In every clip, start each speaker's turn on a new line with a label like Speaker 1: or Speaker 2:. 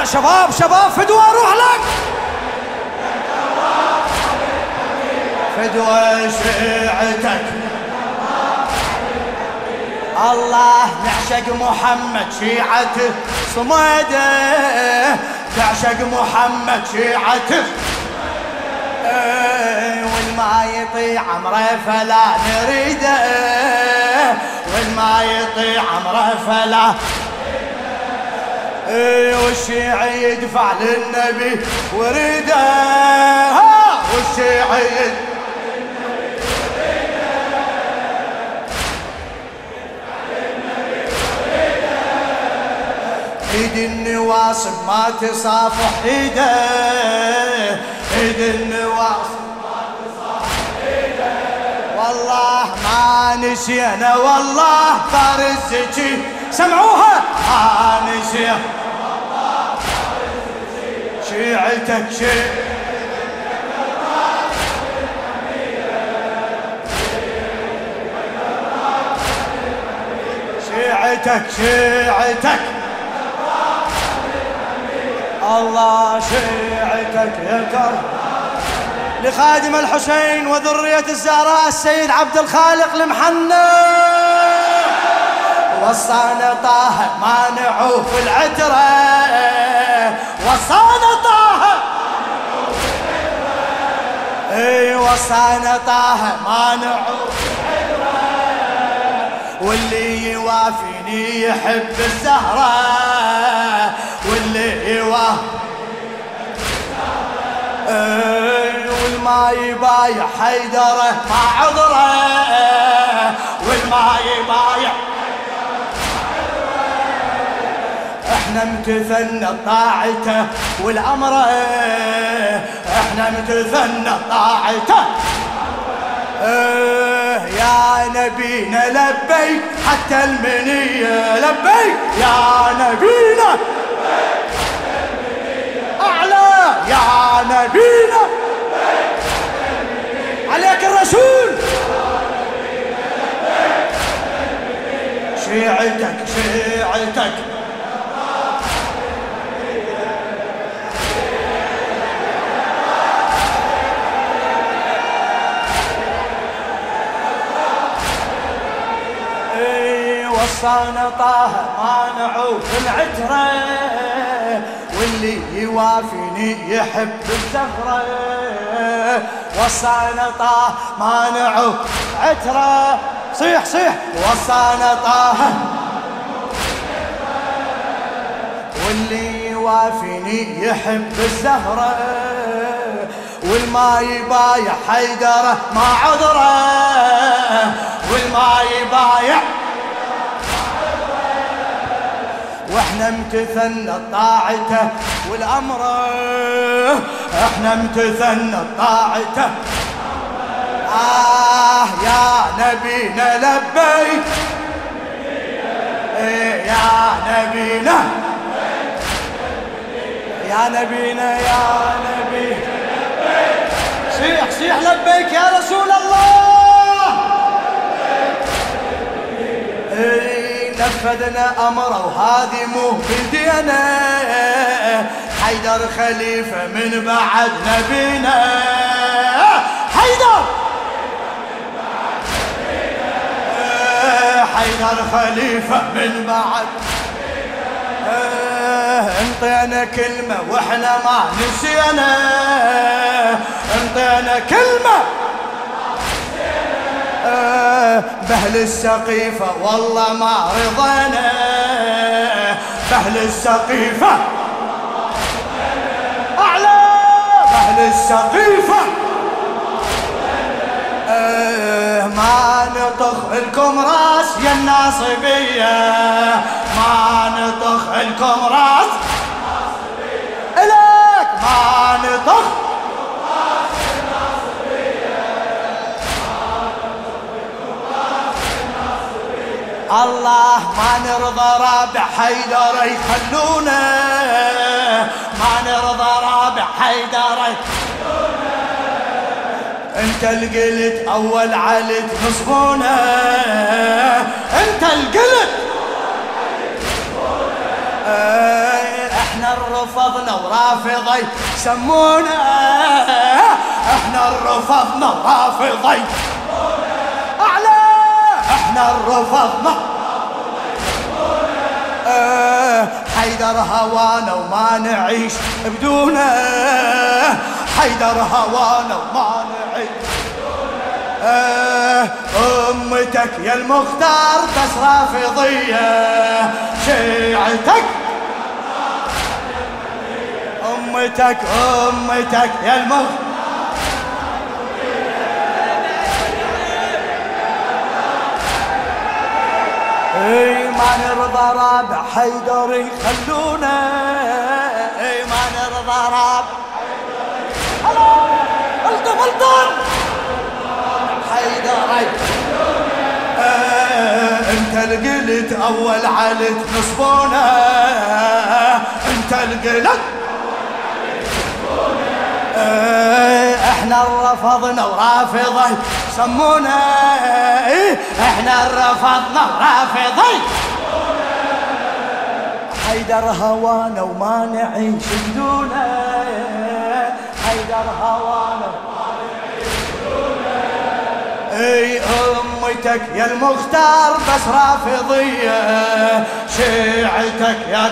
Speaker 1: لا شباب شباب فدوى أروح لك! فدوى شيعتك الله نعشق محمد شيعته صمدة تعشق محمد شيعته والما يطيع عمره فلا نريده. والما يطيع عمره فلا والشيعي يدفع للنبي وريده والشيعي يدفع ايد النواصب ما تصافح ايده ايد النواصب ما تصافح ايده والله ما نسينا والله طار الزكي سمعوها؟ ما نسينا شيعتك شيعتك شيعتك شيعتك. الله شيعتك يا كرم لخادم الحسين وذرية الزهراء السيد عبد الخالق المحنى وصانا طه ما نعوف العترة. وصانا طه اي وصانا طه ما العترة واللي يوافيني يحب الزهرة واللي يواه والما يبايع حيدره ما عذره والما يبايع إحنا امتثلنا طاعته والامر إحنا امتثلنا طاعته. يا نبينا لبيك حتى المنية لبيك. يا نبينا أعلى. يا نبينا عليك الرسول. شيعتك شيعتك. وصانا طه ما نعوف العتره واللي يوافيني يحب الزهرة. وصانا طه مانعه عترة صيح صيح. وصانا طه. واللي يوافيني يحب الزهرة. والما يبايع حيدره ما عذره. والما يبايع وإحنا امتثلنا طاعته والامر. إحنا امتثلنا طاعته آه يا نبينا لبيك. إيه يا نبينا. يا نبينا يا نبي صيح صيح لبيك يا رسول الله. نفذنا امره وهذه مو بدينا حيدر خليفة من بعد نبينا. حيدر! حيدر خليفة من بعد انطينا كلمة وإحنا ما نسينا. انطينا كلمة بهل السقيفة والله ما رضينا. بهل السقيفة. أعلى. بهل السقيفة. أه ما نطخ لكم راس يا الناصبية. ما نطخ لكم راس. إليك. ما الله ما نرضى رابع حيدر يخلونا ما نرضى رابع حيدر انت القلت أول علت نصبونا انت القلت إحنا إحنا رفضنا ورافضي سمونا إحنا رفضنا ورافضي. أعلى إحنا رفضنا آه حيدر هوانا وما نعيش بدونه. حيدر هوانا وما نعيش أمتك يا المختار بس رافضيه شيعتك. أمتك أمتك يا المختار. اي ما نرضى رابع حيدر يخلونا اي ما نرضى رابع الطم الطم حيدر. آه أنت القلت أول علت نصبونا أنت القلت آه إحنا رفضنا ورافضه سمونا إيه إحنا رفضنا رافضي حيدر هوانا وما نعيش بدونه. حيدر هوانا إي أمتك يا المختار بس رافضية. شيعتك يا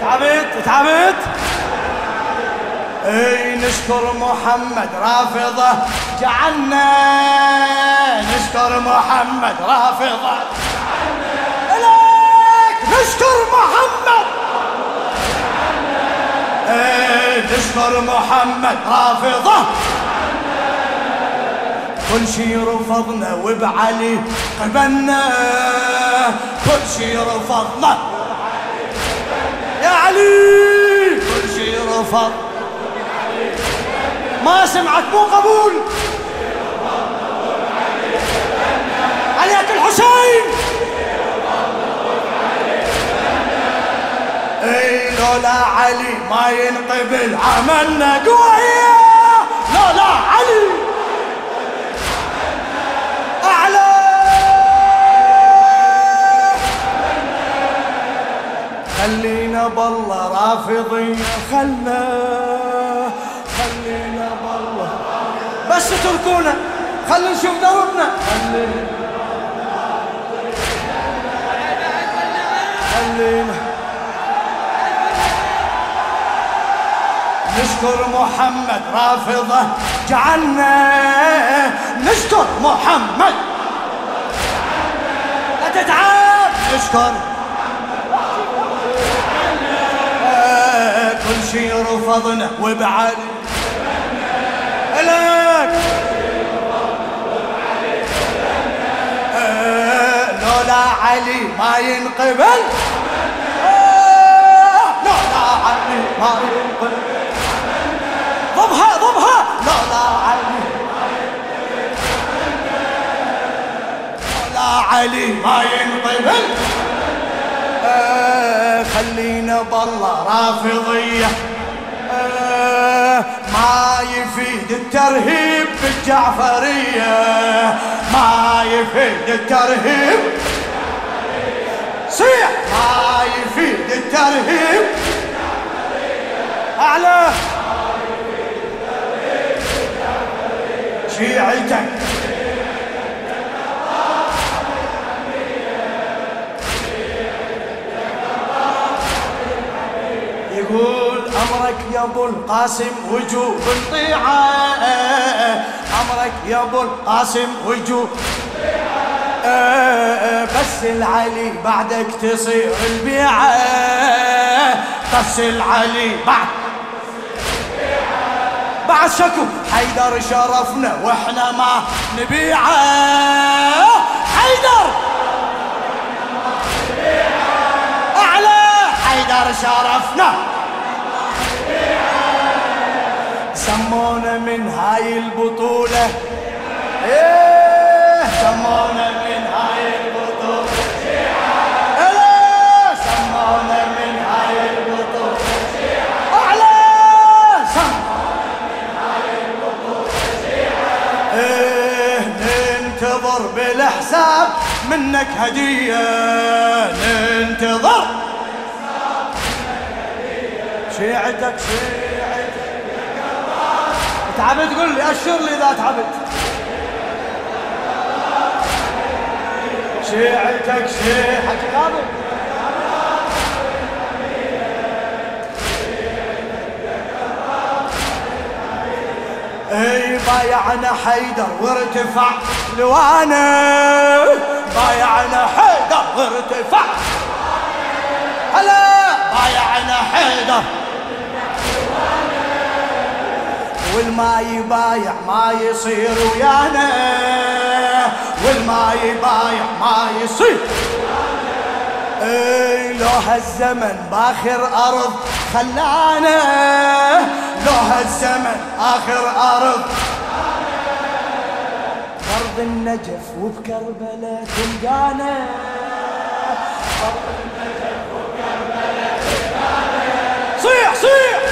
Speaker 1: تعبت تعبت. أي نشكر محمد رافضة. جعلنا نشكر محمد رافضة. لك نشكر محمد. أي نشكر محمد رافضة. كل شي رفضنا وبعلي قبلنا. كل شي رفضنا يا علي كل شيء رفض ما سمعت مو قبول. عليك الحسين. اي لولا علي ما ينقبل. عملنا قوية. لولا علي. أعلى. خلينا بالله رافضين خلنا. بس اتركونا خلينا نشوف دربنا خلينا. نشكر محمد رافضه جعلنا نشكر محمد. لا تتعب. نشكر. كل شي رفضنا وبعلي. لك لولا علي ما ينقبل. لولا علي ما ينقبل. ضبها ضبها. لولا علي لولا علي ما ينقبل. خلينا بالله رافضية. آه، ما يفيد الترهيب بالجعفرية. ما يفيد الترهيب. صيح! ما يفيد الترهيب. أعلى! شيعتك القاسم وجوب الطيعه أمرك يا أبو القاسم وجوب بس العلي بعدك تصير البيعة. بس العلي بعد. بعد شكو. حيدر شرفنا وإحنا ما نبيعة. حيدر. أعلى. حيدر شرفنا. سمونا من هاي البطولة. إيه سمونا من هاي البطولة. إيه سمونا من هاي البطولة. أعلى سمونا من هاي البطولة. إيه ننتظر بالحساب منك هدية. ننتظر شيعتك شيعتك تعبت قول لي أشر لي إذا تعبت. شيعتك شيعتك قابل أي بايعنا حيدر وارتفع لوانا. بايعنا حيدر وارتفع. هلا. بايعنا حيدر. والما يبايع ما يصير ويانا. والما يبايع ما يصير اي لو هالزمن باخر أرض خلانا. لو هالزمن آخر أرض أرض النجف وبكربلاء تلقانا. أرض النجف وبكربلاء تلقانا. صيح صيح.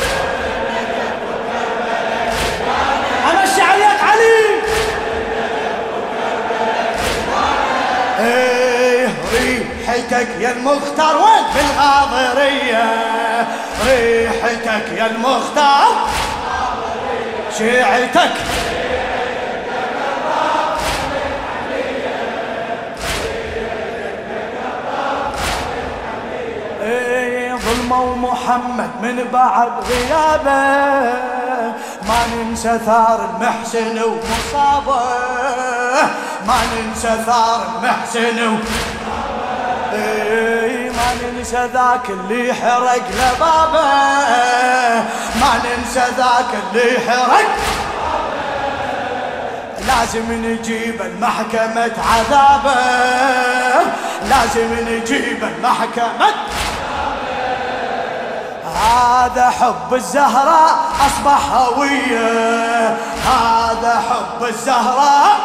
Speaker 1: ريحتك يا المختار وين بالغاضريه ريحتك يا المختار. شيعتك. إيه، ظلمة ومحمد من بعد غيابه. ما ننسى ثار المحسن ومصابه. ما ننسى ثار المحسن ومصابه. ما ننسى ذاك اللي حرق لبابه. ما ننسى ذاك اللي حرق. لازم نجيب المحكمة عذابه. لازم نجيب المحكمة. هذا حب الزهراء أصبح هوية. هذا حب الزهراء